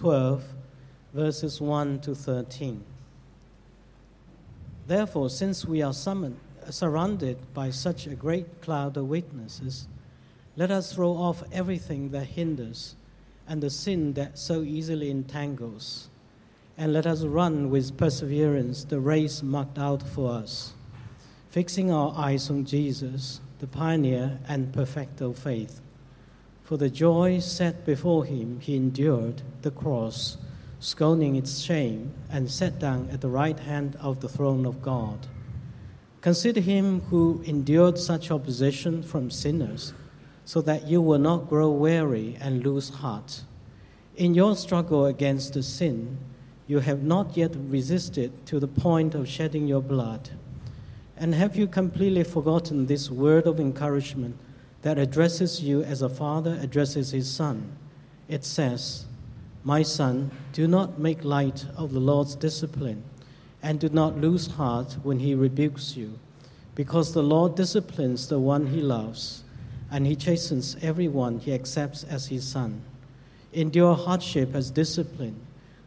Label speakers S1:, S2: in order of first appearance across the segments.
S1: 12, verses 1 to 13. Therefore, since we are summoned, uh, surrounded by such a great cloud of witnesses, let us throw off everything that hinders and the sin that so easily entangles, and let us run with perseverance the race marked out for us, fixing our eyes on Jesus, the pioneer and perfecter of faith. For the joy set before him, he endured the cross, scorning its shame, and sat down at the right hand of the throne of God. Consider him who endured such opposition from sinners, so that you will not grow weary and lose heart. In your struggle against the sin, you have not yet resisted to the point of shedding your blood. And have you completely forgotten this word of encouragement that addresses you as a father addresses his son? It says, My son, do not make light of the Lord's discipline and do not lose heart when he rebukes you, because the Lord disciplines the one he loves, and he chastens everyone he accepts as his son. Endure hardship as discipline.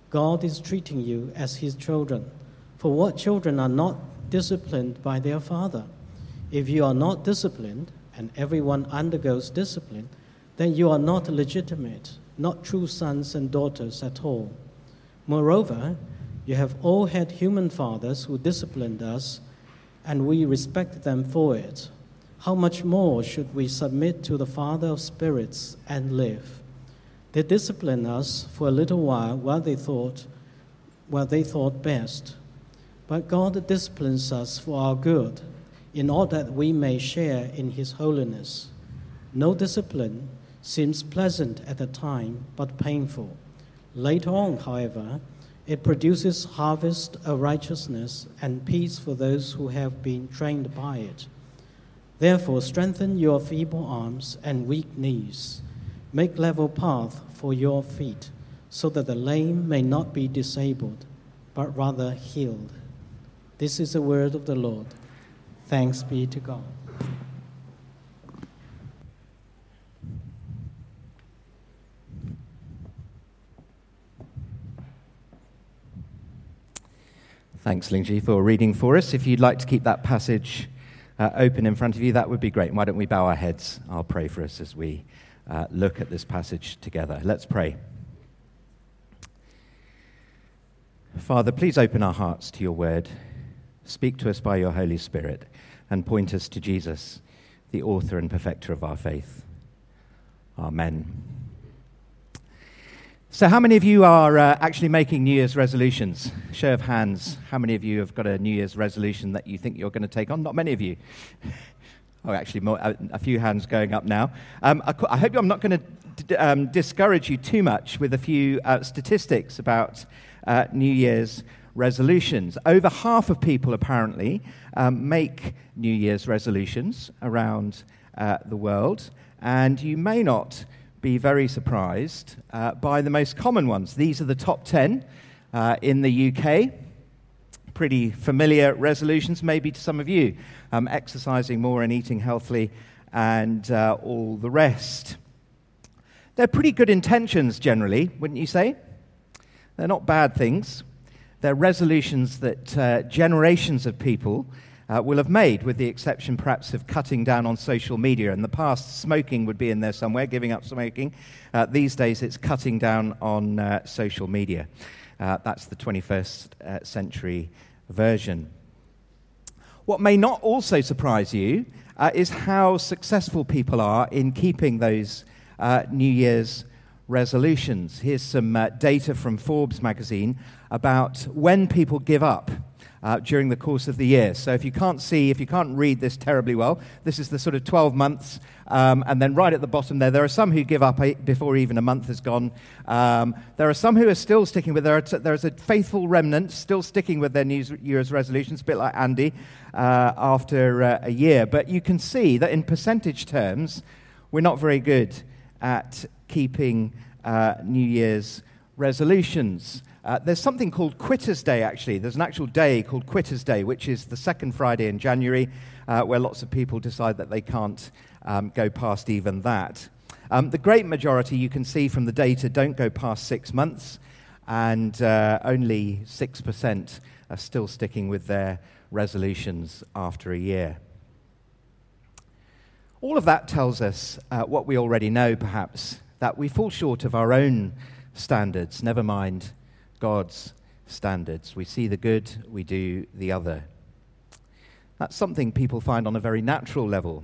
S1: God is treating you as his children. For what children are not disciplined by their father? If you are not disciplined, and everyone undergoes discipline, then you are not legitimate, not true sons and daughters at all. Moreover, you have all had human fathers who disciplined us, and we respect them for it. How much more should we submit to the Father of spirits and live? They disciplined us for a little while while they thought, while they thought best. But God disciplines us for our good, in order that we may share in His holiness. No discipline seems pleasant at the time, but painful. Later on, however, it produces harvest of righteousness and peace for those who have been trained by it. Therefore, strengthen your feeble arms and weak knees. Make level path for your feet, so that the lame may not be disabled, but rather healed. This is the word of the Lord. Thanks be to God.
S2: Thanks, Lingji, for reading for us. If you'd like to keep that passage uh, open in front of you, that would be great. Why don't we bow our heads? I'll pray for us as we uh, look at this passage together. Let's pray. Father, please open our hearts to your word. Speak to us by your Holy Spirit and point us to Jesus, the author and perfecter of our faith. Amen. So, how many of you are uh, actually making New Year's resolutions? Show of hands. How many of you have got a New Year's resolution that you think you're going to take on? Not many of you. oh, actually, more, a, a, few hands going up now. Um, I, I, hope I'm not going to um, discourage you too much with a few uh, statistics about uh, New Year's resolutions. Over half of people, apparently, um, make New Year's resolutions around uh, the world, and you may not be very surprised uh, by the most common ones. These are the top 10 uh, in the UK. Pretty familiar resolutions, maybe to some of you. Um, exercising more and eating healthily, and uh, all the rest. They're pretty good intentions, generally, wouldn't you say? They're not bad things. They're resolutions that uh, generations of people uh, will have made, with the exception perhaps of cutting down on social media. In the past, smoking would be in there somewhere, giving up smoking. Uh, these days, it's cutting down on uh, social media. Uh, that's the 21st uh, century version. What may not also surprise you uh, is how successful people are in keeping those New Year's resolutions. Here's some data from Forbes magazine about when people give up uh, during the course of the year. So if you can't see, if you can't read this terribly well, this is the sort of 12 months. Um, and then right at the bottom there, there are some who give up before even a month has gone. Um, there are some who are still sticking with, there t- there's a faithful remnant still sticking with their New Year's resolutions, a bit like Andy, uh, after uh, a year. But you can see that in percentage terms, we're not very good at keeping uh, New Year's resolutions. Uh, there's something called Quitter's Day, actually. There's an actual day called Quitter's Day, which is the second Friday in January, uh, where lots of people decide that they can't um, go past even that. Um, the great majority, you can see from the data, don't go past six months, and uh, only 6% are still sticking with their resolutions after a year. All of that tells us uh, what we already know, perhaps, that we fall short of our own standards, never mind God's standards. We see the good, we do the other. That's something people find on a very natural level.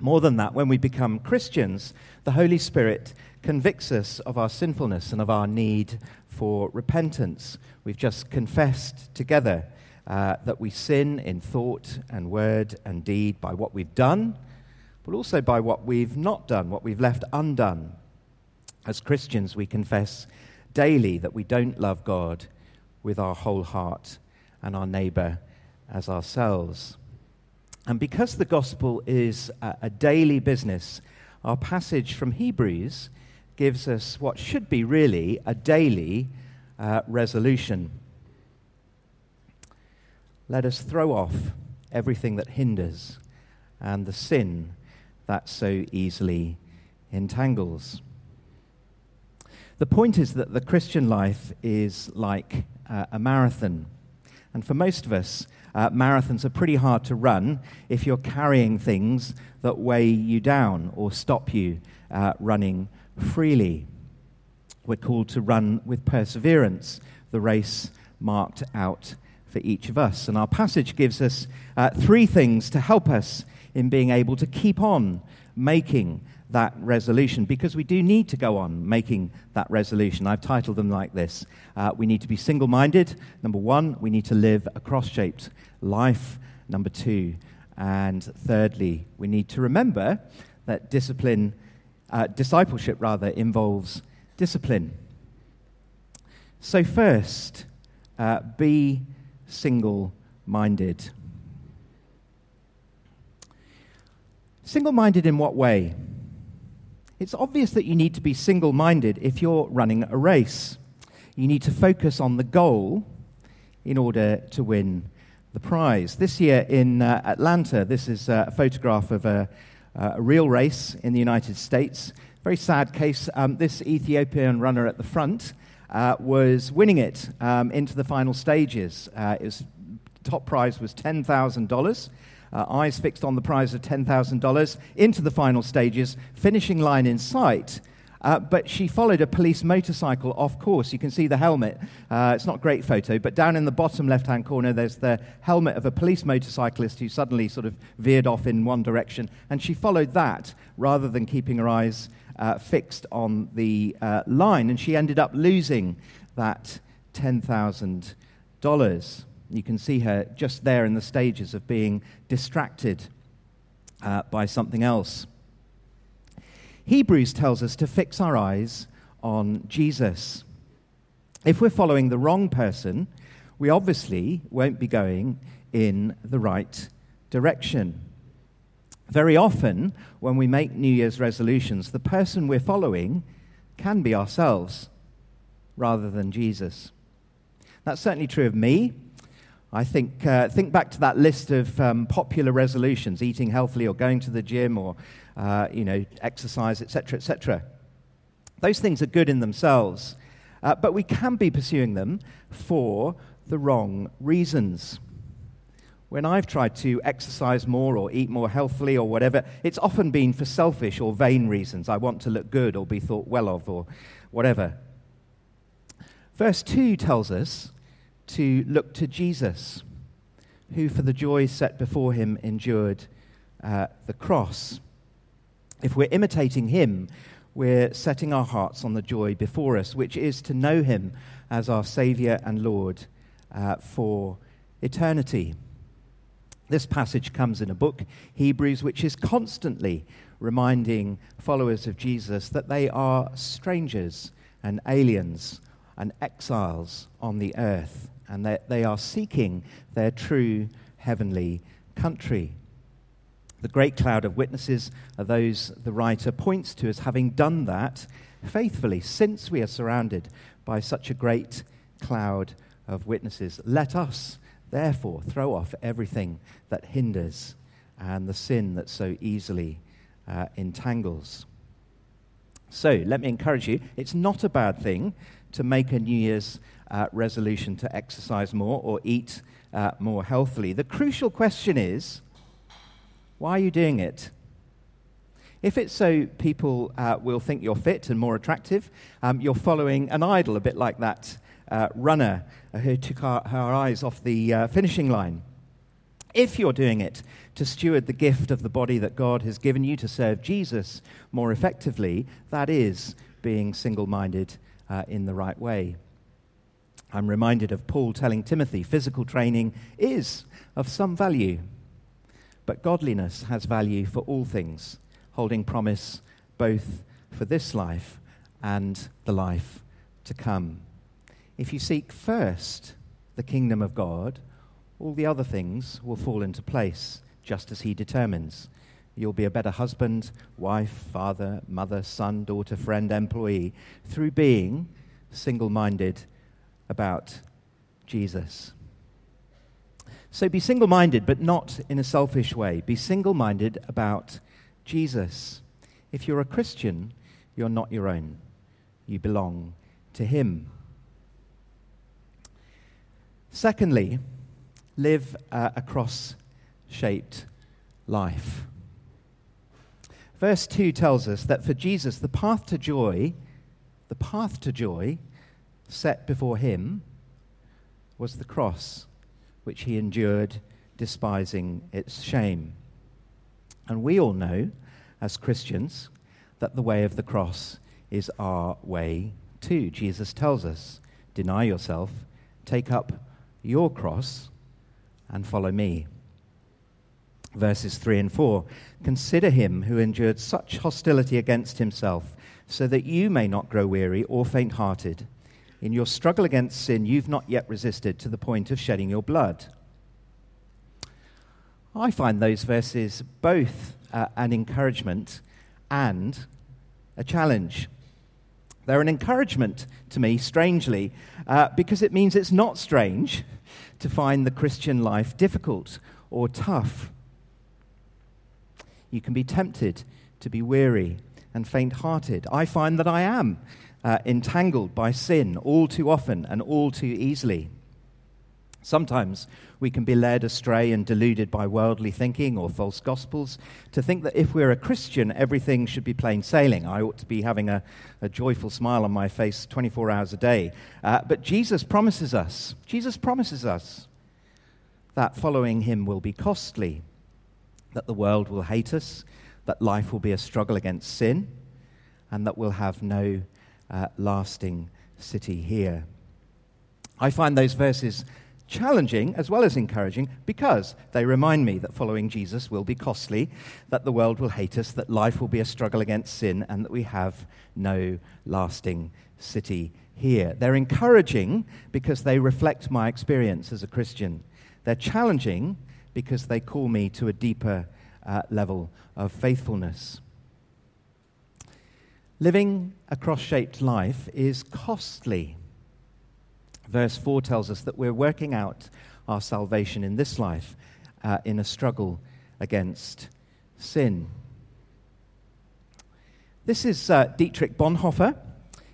S2: More than that, when we become Christians, the Holy Spirit convicts us of our sinfulness and of our need for repentance. We've just confessed together uh, that we sin in thought and word and deed by what we've done, but also by what we've not done, what we've left undone. As Christians, we confess daily that we don't love God with our whole heart and our neighbor as ourselves. And because the gospel is a, daily business, our passage from Hebrews gives us what should be really a daily uh, resolution. Let us throw off everything that hinders and the sin that so easily entangles. The point is that the Christian life is like uh, a marathon. And for most of us, uh, marathons are pretty hard to run if you're carrying things that weigh you down or stop you uh, running freely. We're called to run with perseverance the race marked out for each of us. And our passage gives us uh, three things to help us in being able to keep on making that resolution because we do need to go on making that resolution. I've titled them like this uh, We need to be single minded. Number one, we need to live a cross shaped life. Number two, and thirdly, we need to remember that discipline, uh, discipleship rather, involves discipline. So, first, uh, be single minded. Single minded in what way? It's obvious that you need to be single minded if you're running a race. You need to focus on the goal in order to win the prize. This year in uh, Atlanta, this is uh, a photograph of a, uh, a, real race in the United States. Very sad case. Um, this Ethiopian runner at the front uh, was winning it um, into the final stages. Uh, his top prize was $10,000 uh, eyes fixed on the prize of $10,000, into the final stages, finishing line in sight. Uh, but she followed a police motorcycle off course. You can see the helmet. Uh, it's not a great photo, but down in the bottom left hand corner, there's the helmet of a police motorcyclist who suddenly sort of veered off in one direction. And she followed that rather than keeping her eyes uh, fixed on the uh, line. And she ended up losing that $10,000. You can see her just there in the stages of being distracted uh, by something else. Hebrews tells us to fix our eyes on Jesus. If we're following the wrong person, we obviously won't be going in the right direction. Very often, when we make New Year's resolutions, the person we're following can be ourselves rather than Jesus. That's certainly true of me. I think, uh, think back to that list of um, popular resolutions, eating healthily or going to the gym or, uh, you know, exercise, etc., etc. Those things are good in themselves, uh, but we can be pursuing them for the wrong reasons. When I've tried to exercise more or eat more healthily or whatever, it's often been for selfish or vain reasons. I want to look good or be thought well of or whatever. Verse 2 tells us to look to Jesus, who for the joy set before him endured uh, the cross. If we're imitating him, we're setting our hearts on the joy before us, which is to know him as our Savior and Lord uh, for eternity. This passage comes in a book, Hebrews, which is constantly reminding followers of Jesus that they are strangers and aliens and exiles on the earth and that they are seeking their true heavenly country. The great cloud of witnesses are those the writer points to as having done that faithfully since we are surrounded by such a great cloud of witnesses. Let us, therefore, throw off everything that hinders and the sin that so easily uh, entangles. So let me encourage you it's not a bad thing to make a New Year's uh, resolution to exercise more or eat uh, more healthily. The crucial question is why are you doing it? If it's so people uh, will think you're fit and more attractive, um, you're following an idol, a bit like that uh, runner who took our, her eyes off the uh, finishing line. If you're doing it to steward the gift of the body that God has given you to serve Jesus more effectively, that is being single minded uh, in the right way. I'm reminded of Paul telling Timothy physical training is of some value, but godliness has value for all things holding promise both for this life and the life to come. If you seek first the kingdom of God, all the other things will fall into place just as He determines. You'll be a better husband, wife, father, mother, son, daughter, friend, employee through being single minded about Jesus. So be single minded, but not in a selfish way. Be single minded about Jesus. If you're a Christian, you're not your own. You belong to Him. Secondly, live uh, a cross shaped life. Verse 2 tells us that for Jesus, the path to joy, the path to joy set before him was the cross, which he endured, despising its shame. And we all know, as Christians, that the way of the cross is our way too. Jesus tells us deny yourself, take up your cross, and follow me. Verses 3 and 4 Consider him who endured such hostility against himself, so that you may not grow weary or faint hearted. In your struggle against sin, you've not yet resisted to the point of shedding your blood. I find those verses both uh, an encouragement and a challenge. They're an encouragement to me, strangely, uh, because it means it's not strange to find the Christian life difficult or tough. You can be tempted to be weary and faint hearted. I find that I am uh, entangled by sin all too often and all too easily. Sometimes we can be led astray and deluded by worldly thinking or false gospels to think that if we're a Christian, everything should be plain sailing. I ought to be having a, a joyful smile on my face 24 hours a day. Uh, but Jesus promises us, Jesus promises us that following him will be costly, that the world will hate us, that life will be a struggle against sin, and that we'll have no uh, lasting city here. I find those verses challenging as well as encouraging because they remind me that following Jesus will be costly, that the world will hate us, that life will be a struggle against sin, and that we have no lasting city here. They're encouraging because they reflect my experience as a Christian. They're challenging because they call me to a deeper uh, level of faithfulness. Living a cross shaped life is costly. Verse 4 tells us that we're working out our salvation in this life uh, in a struggle against sin. This is uh, Dietrich Bonhoeffer.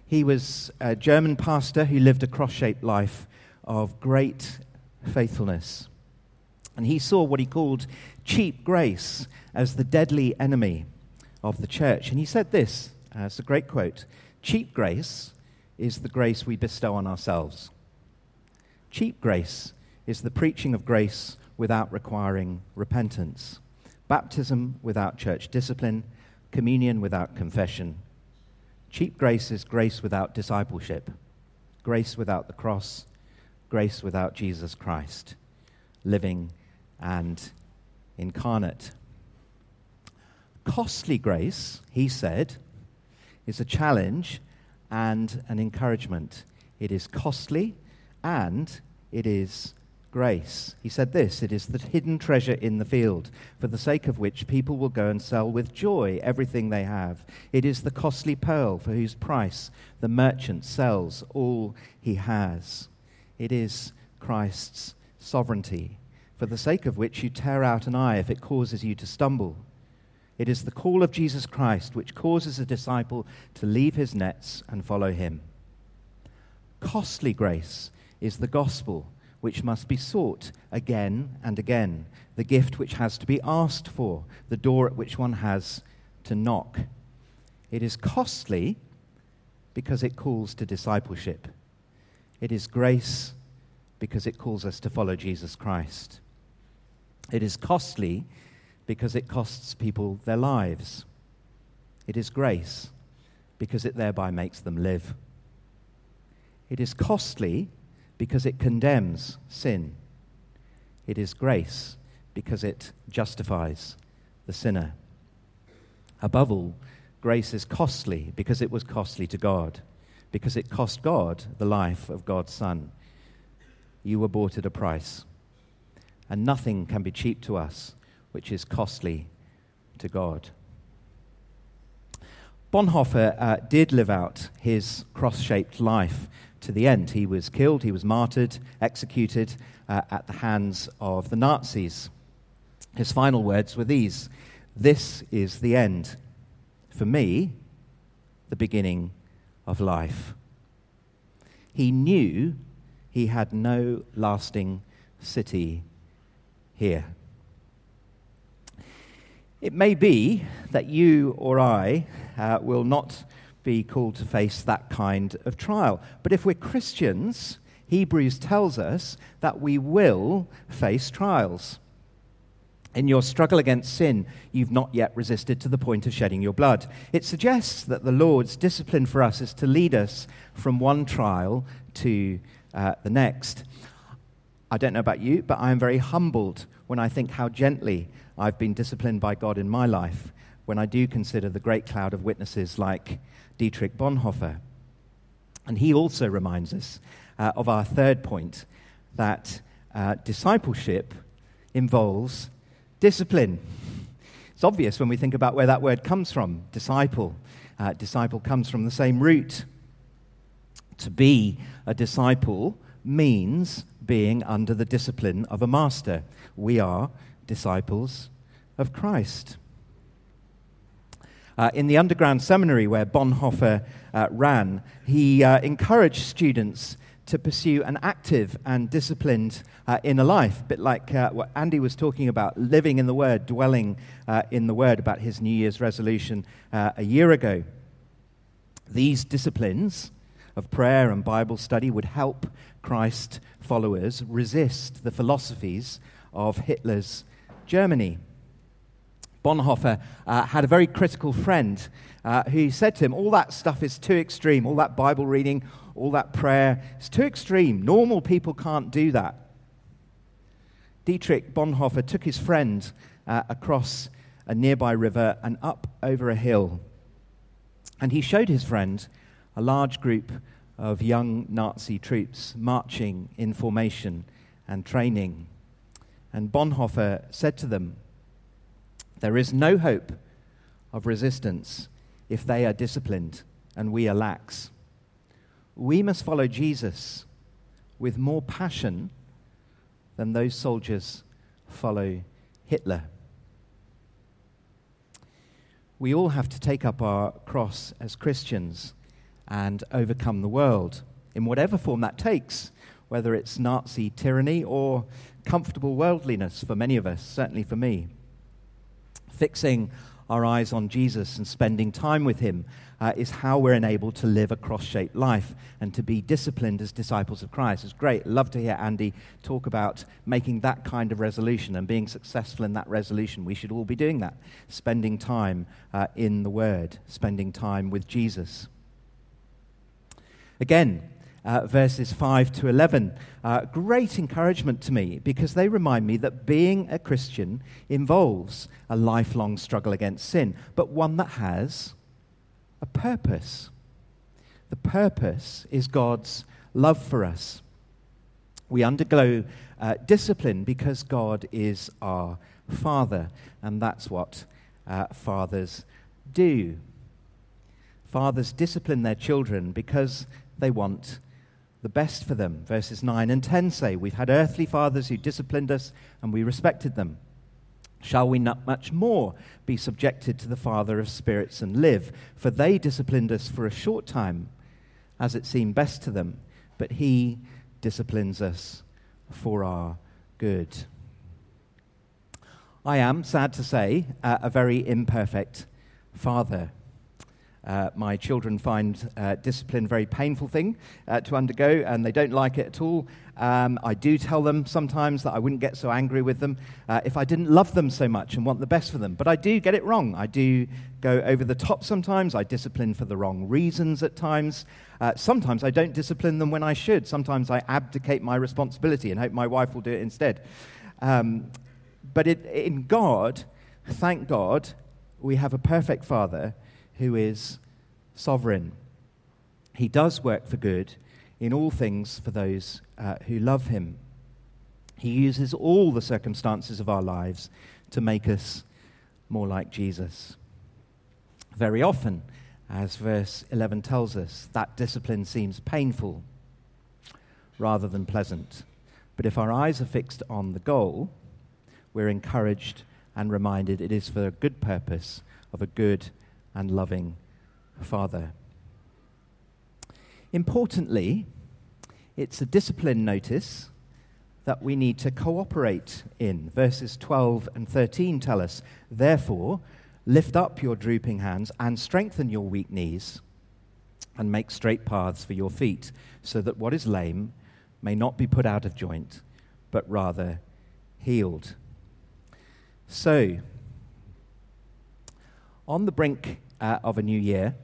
S2: He was a German pastor who lived a cross shaped life of great faithfulness. And he saw what he called cheap grace as the deadly enemy of the church. And he said this uh, it's a great quote Cheap grace is the grace we bestow on ourselves. Cheap grace is the preaching of grace without requiring repentance, baptism without church discipline, communion without confession. Cheap grace is grace without discipleship, grace without the cross, grace without Jesus Christ, living and incarnate. Costly grace, he said, is a challenge and an encouragement. It is costly and it is grace. He said this it is the hidden treasure in the field, for the sake of which people will go and sell with joy everything they have. It is the costly pearl for whose price the merchant sells all he has. It is Christ's sovereignty, for the sake of which you tear out an eye if it causes you to stumble. It is the call of Jesus Christ which causes a disciple to leave his nets and follow him. Costly grace is the gospel which must be sought again and again, the gift which has to be asked for, the door at which one has to knock. It is costly because it calls to discipleship. It is grace because it calls us to follow Jesus Christ. It is costly because it costs people their lives. It is grace because it thereby makes them live. It is costly because it condemns sin. It is grace because it justifies the sinner. Above all, grace is costly because it was costly to God, because it cost God the life of God's Son. You were bought at a price, and nothing can be cheap to us which is costly to God. Bonhoeffer uh, did live out his cross shaped life to the end. He was killed, he was martyred, executed uh, at the hands of the Nazis. His final words were these This is the end. For me, the beginning of life. He knew he had no lasting city here. It may be that you or I uh, will not be called to face that kind of trial. But if we're Christians, Hebrews tells us that we will face trials. In your struggle against sin, you've not yet resisted to the point of shedding your blood. It suggests that the Lord's discipline for us is to lead us from one trial to uh, the next. I don't know about you, but I am very humbled when I think how gently I've been disciplined by God in my life when I do consider the great cloud of witnesses like Dietrich Bonhoeffer. And he also reminds us uh, of our third point that uh, discipleship involves discipline. It's obvious when we think about where that word comes from disciple. Uh, disciple comes from the same root. To be a disciple means being under the discipline of a master. We are disciples of Christ. Uh, in the underground seminary where Bonhoeffer uh, ran, he uh, encouraged students to pursue an active and disciplined uh, inner life, a bit like uh, what Andy was talking about, living in the Word, dwelling uh, in the Word, about his New Year's resolution a year ago. These disciplines of prayer and Bible study would help Christ followers resist the philosophies of Hitler's Germany. Bonhoeffer uh, had a very critical friend uh, who said to him, All that stuff is too extreme. All that Bible reading, all that prayer is too extreme. Normal people can't do that. Dietrich Bonhoeffer took his friend uh, across a nearby river and up over a hill. And he showed his friend a large group of young Nazi troops marching in formation and training. And Bonhoeffer said to them, there is no hope of resistance if they are disciplined and we are lax. We must follow Jesus with more passion than those soldiers follow Hitler. We all have to take up our cross as Christians and overcome the world in whatever form that takes, whether it's Nazi tyranny or comfortable worldliness for many of us, certainly for me fixing our eyes on Jesus and spending time with Him uh, is how we're enabled to live a cross shaped life and to be disciplined as disciples of Christ. It's great. Love to hear Andy talk about making that kind of resolution and being successful in that resolution. We should all be doing that, spending time uh, in the Word, spending time with Jesus. Again, uh, verses 5 to 11. Uh, great encouragement to me because they remind me that being a Christian involves a lifelong struggle against sin, but one that has a purpose. The purpose is God's love for us. We undergo uh, discipline because God is our Father, and that's what uh, fathers do. Fathers discipline their children because they want the best for them. Verses 9 and 10 say, We've had earthly fathers who disciplined us and we respected them. Shall we not much more be subjected to the Father of spirits and live? For they disciplined us for a short time, as it seemed best to them, but He disciplines us for our good. I am, sad to say, a very imperfect father. Uh, my children find uh, discipline a very painful thing uh, to undergo, and they don't like it at all. Um, I do tell them sometimes that I wouldn't get so angry with them uh, if I didn't love them so much and want the best for them. But I do get it wrong. I do go over the top sometimes. I discipline for the wrong reasons at times. Uh, sometimes I don't discipline them when I should. Sometimes I abdicate my responsibility and hope my wife will do it instead. Um, but it, in God, thank God, we have a perfect Father who is sovereign. He does work for good in all things for those uh, who love him. He uses all the circumstances of our lives to make us more like Jesus. Very often, as verse 11 tells us, that discipline seems painful rather than pleasant. But if our eyes are fixed on the goal, we're encouraged and reminded it is for a good purpose of a good and loving Father. Importantly, it's a discipline notice that we need to cooperate in. Verses 12 and 13 tell us, Therefore, lift up your drooping hands and strengthen your weak knees, and make straight paths for your feet, so that what is lame may not be put out of joint, but rather healed. So, on the brink uh, of a new year,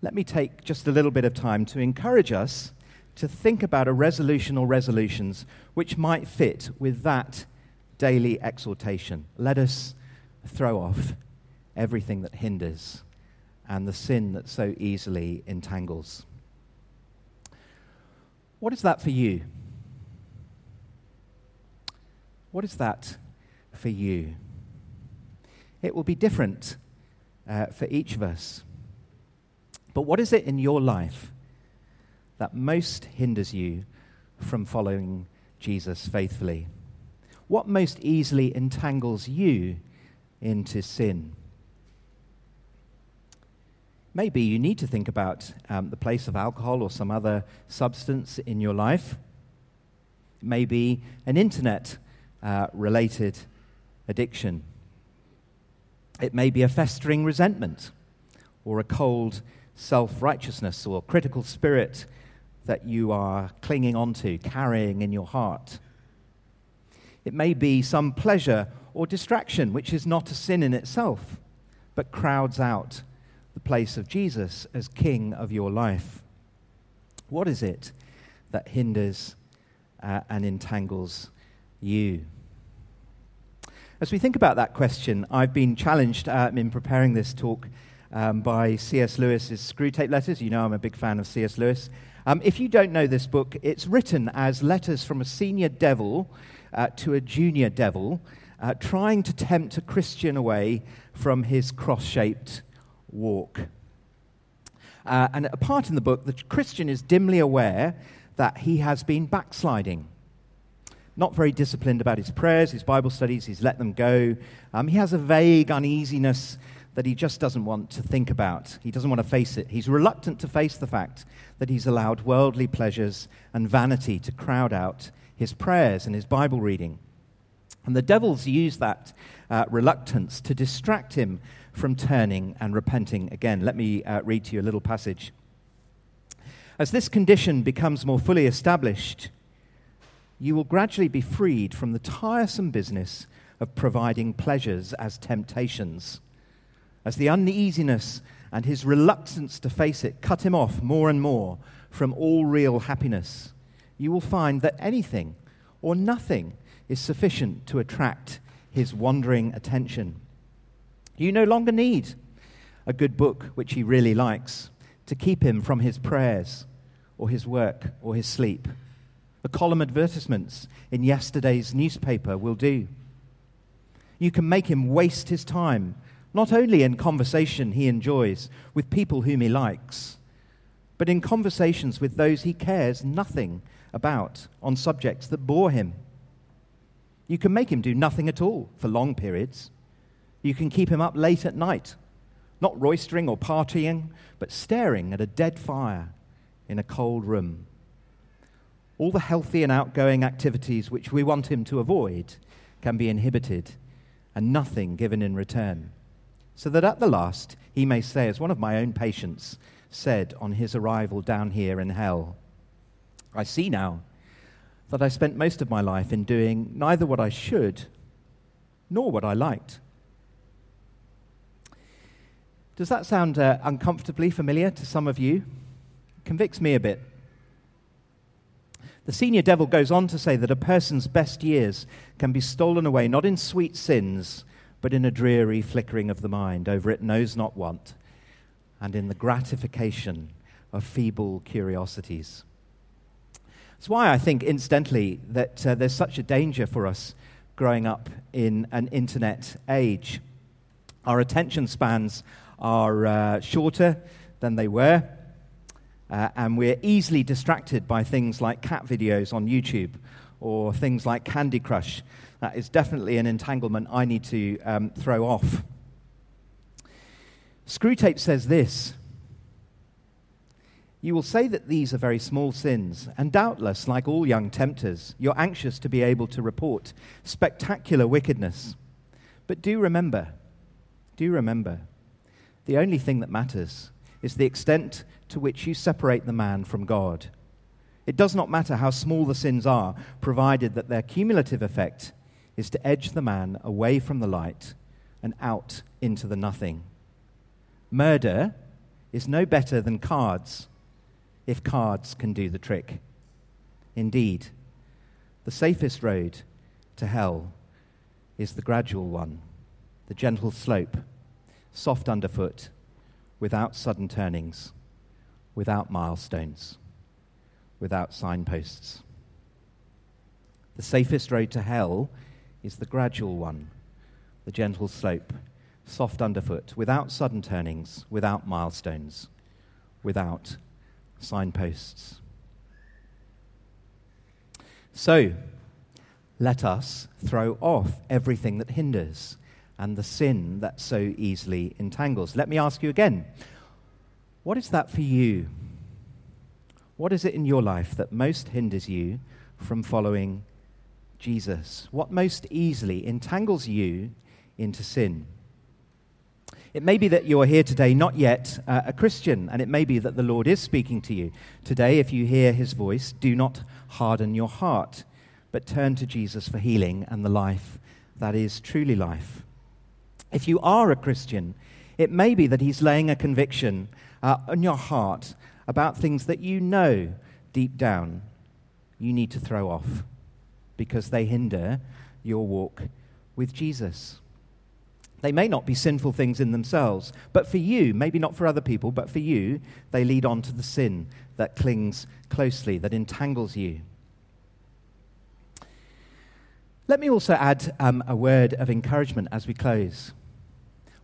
S2: let me take just a little bit of time to encourage us to think about a resolution or resolutions which might fit with that daily exhortation. Let us throw off everything that hinders and the sin that so easily entangles. What is that for you? What is that for you? It will be different uh, for each of us. But what is it in your life that most hinders you from following Jesus faithfully? What most easily entangles you into sin? Maybe you need to think about um, the place of alcohol or some other substance in your life. Maybe an internet uh, related addiction. It may be a festering resentment or a cold self righteousness or critical spirit that you are clinging onto, carrying in your heart. It may be some pleasure or distraction, which is not a sin in itself, but crowds out the place of Jesus as King of your life. What is it that hinders uh, and entangles you? As we think about that question, I've been challenged uh, in preparing this talk um, by C.S. Lewis's Screwtape Letters. You know I'm a big fan of C.S. Lewis. Um, if you don't know this book, it's written as letters from a senior devil uh, to a junior devil, uh, trying to tempt a Christian away from his cross shaped walk. Uh, and a part in the book, the Christian is dimly aware that he has been backsliding. Not very disciplined about his prayers, his Bible studies, he's let them go. Um, he has a vague uneasiness that he just doesn't want to think about. He doesn't want to face it. He's reluctant to face the fact that he's allowed worldly pleasures and vanity to crowd out his prayers and his Bible reading. And the devils use that uh, reluctance to distract him from turning and repenting again. Let me uh, read to you a little passage. As this condition becomes more fully established, you will gradually be freed from the tiresome business of providing pleasures as temptations as the uneasiness and his reluctance to face it cut him off more and more from all real happiness, you will find that anything or nothing is sufficient to attract his wandering attention. You no longer need a good book which he really likes to keep him from his prayers or his work or his sleep. The column advertisements in yesterday's newspaper will do. You can make him waste his time not only in conversation he enjoys with people whom he likes, but in conversations with those he cares nothing about on subjects that bore him. You can make him do nothing at all for long periods, You can keep him up late at night, not roistering or partying, but staring at a dead fire in a cold room. All the healthy and outgoing activities which we want him to avoid can be inhibited and nothing given in return. So that at the last he may say, as one of my own patients said on his arrival down here in hell, I see now that I spent most of my life in doing neither what I should nor what I liked. Does that sound uh, uncomfortably familiar to some of you? convicts me a bit. The senior devil goes on to say that a person's best years can be stolen away not in sweet sins, but in a dreary flickering of the mind over it knows not what, and in the gratification of feeble curiosities. That's why I think, incidentally, that uh, there's such a danger for us growing up in an internet age. Our attention spans are uh, shorter than they were. Uh, and we're easily distracted by things like cat videos on YouTube or things like Candy Crush. That is definitely an entanglement I need to um, throw off. Screwtape says this You will say that these are very small sins, and doubtless, like all young tempters, you're anxious to be able to report spectacular wickedness. But do remember, do remember, the only thing that matters is the extent to which you separate the man from God. It does not matter how small the sins are, provided that their cumulative effect is to edge the man away from the light and out into the nothing. Murder is no better than cards if cards can do the trick. Indeed, the safest road to hell is the gradual one, the gentle slope, soft underfoot, without sudden turnings without milestones, without signposts. The safest road to hell is the gradual one, the gentle slope, soft underfoot, without sudden turnings, without milestones, without signposts. So, let us throw off everything that hinders and the sin that so easily entangles. Let me ask you again what is that for you? What is it in your life that most hinders you from following Jesus? What most easily entangles you into sin? It may be that you are here today not yet uh, a Christian, and it may be that the Lord is speaking to you. Today, if you hear his voice, do not harden your heart, but turn to Jesus for healing and the life that is truly life. If you are a Christian, it may be that he's laying a conviction uh, in your heart about things that you know deep down you need to throw off because they hinder your walk with Jesus. They may not be sinful things in themselves, but for you, maybe not for other people, but for you, they lead on to the sin that clings closely, that entangles you. Let me also add um, a word of encouragement as we close.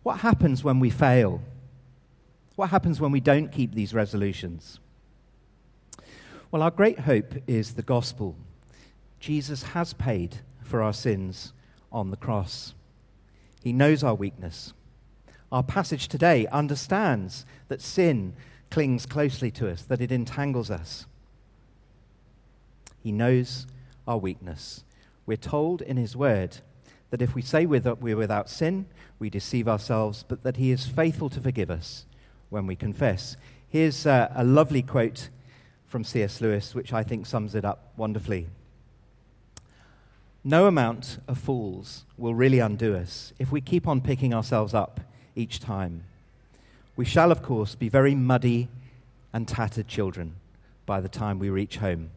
S2: What happens when we fail? What happens when we don't keep these resolutions? Well, our great hope is the gospel. Jesus has paid for our sins on the cross. He knows our weakness. Our passage today understands that sin clings closely to us, that it entangles us. He knows our weakness. We're told in His word that if we say we're without sin, we deceive ourselves, but that He is faithful to forgive us when we confess. Here's uh, a lovely quote from C.S. Lewis, which I think sums it up wonderfully. No amount of fools will really undo us if we keep on picking ourselves up each time. We shall, of course, be very muddy and tattered children by the time we reach home.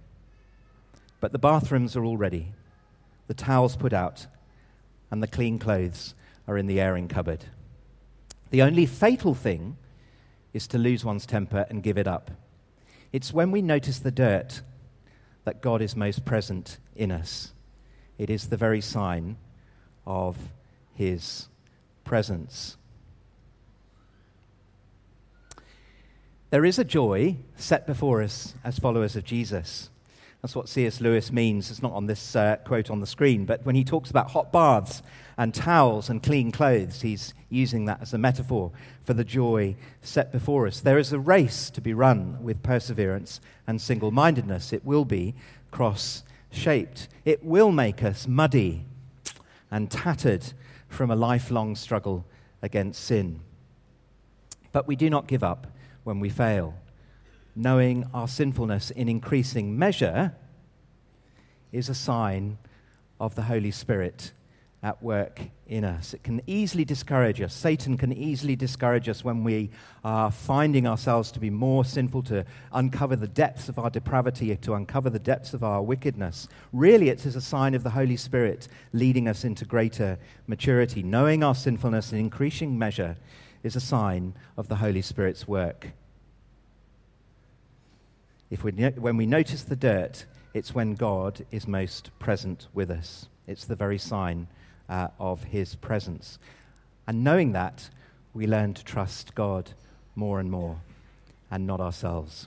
S2: But the bathrooms are all ready, the towels put out, and the clean clothes are in the airing cupboard. The only fatal thing is to lose one's temper and give it up. It's when we notice the dirt that God is most present in us. It is the very sign of his presence. There is a joy set before us as followers of Jesus. That's what C.S. Lewis means. It's not on this uh, quote on the screen, but when he talks about hot baths and towels and clean clothes, he's using that as a metaphor for the joy set before us. There is a race to be run with perseverance and single mindedness. It will be cross shaped, it will make us muddy and tattered from a lifelong struggle against sin. But we do not give up when we fail. Knowing our sinfulness in increasing measure is a sign of the Holy Spirit at work in us. It can easily discourage us. Satan can easily discourage us when we are finding ourselves to be more sinful, to uncover the depths of our depravity, to uncover the depths of our wickedness. Really, it is a sign of the Holy Spirit leading us into greater maturity. Knowing our sinfulness in increasing measure is a sign of the Holy Spirit's work. If we, when we notice the dirt, it's when God is most present with us. It's the very sign uh, of his presence. And knowing that, we learn to trust God more and more and not ourselves.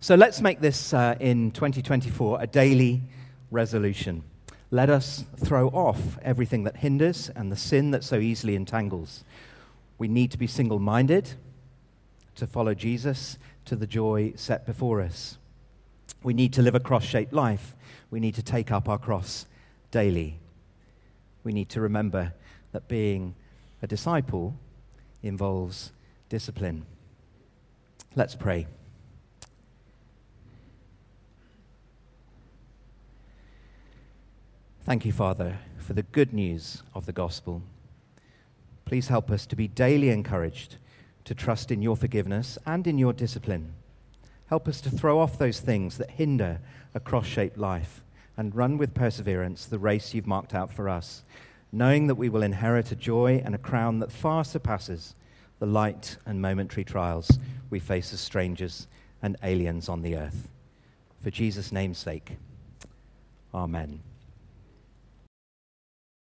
S2: So let's make this uh, in 2024 a daily resolution. Let us throw off everything that hinders and the sin that so easily entangles. We need to be single minded to follow Jesus to the joy set before us. We need to live a cross shaped life. We need to take up our cross daily we need to remember that being a disciple involves discipline. Let's pray. Thank you, Father, for the good news of the gospel. Please help us to be daily encouraged to trust in your forgiveness and in your discipline. Help us to throw off those things that hinder a cross shaped life and run with perseverance the race you've marked out for us, knowing that we will inherit a joy and a crown that far surpasses the light and momentary trials we face as strangers and aliens on the earth. For Jesus' name's sake, amen.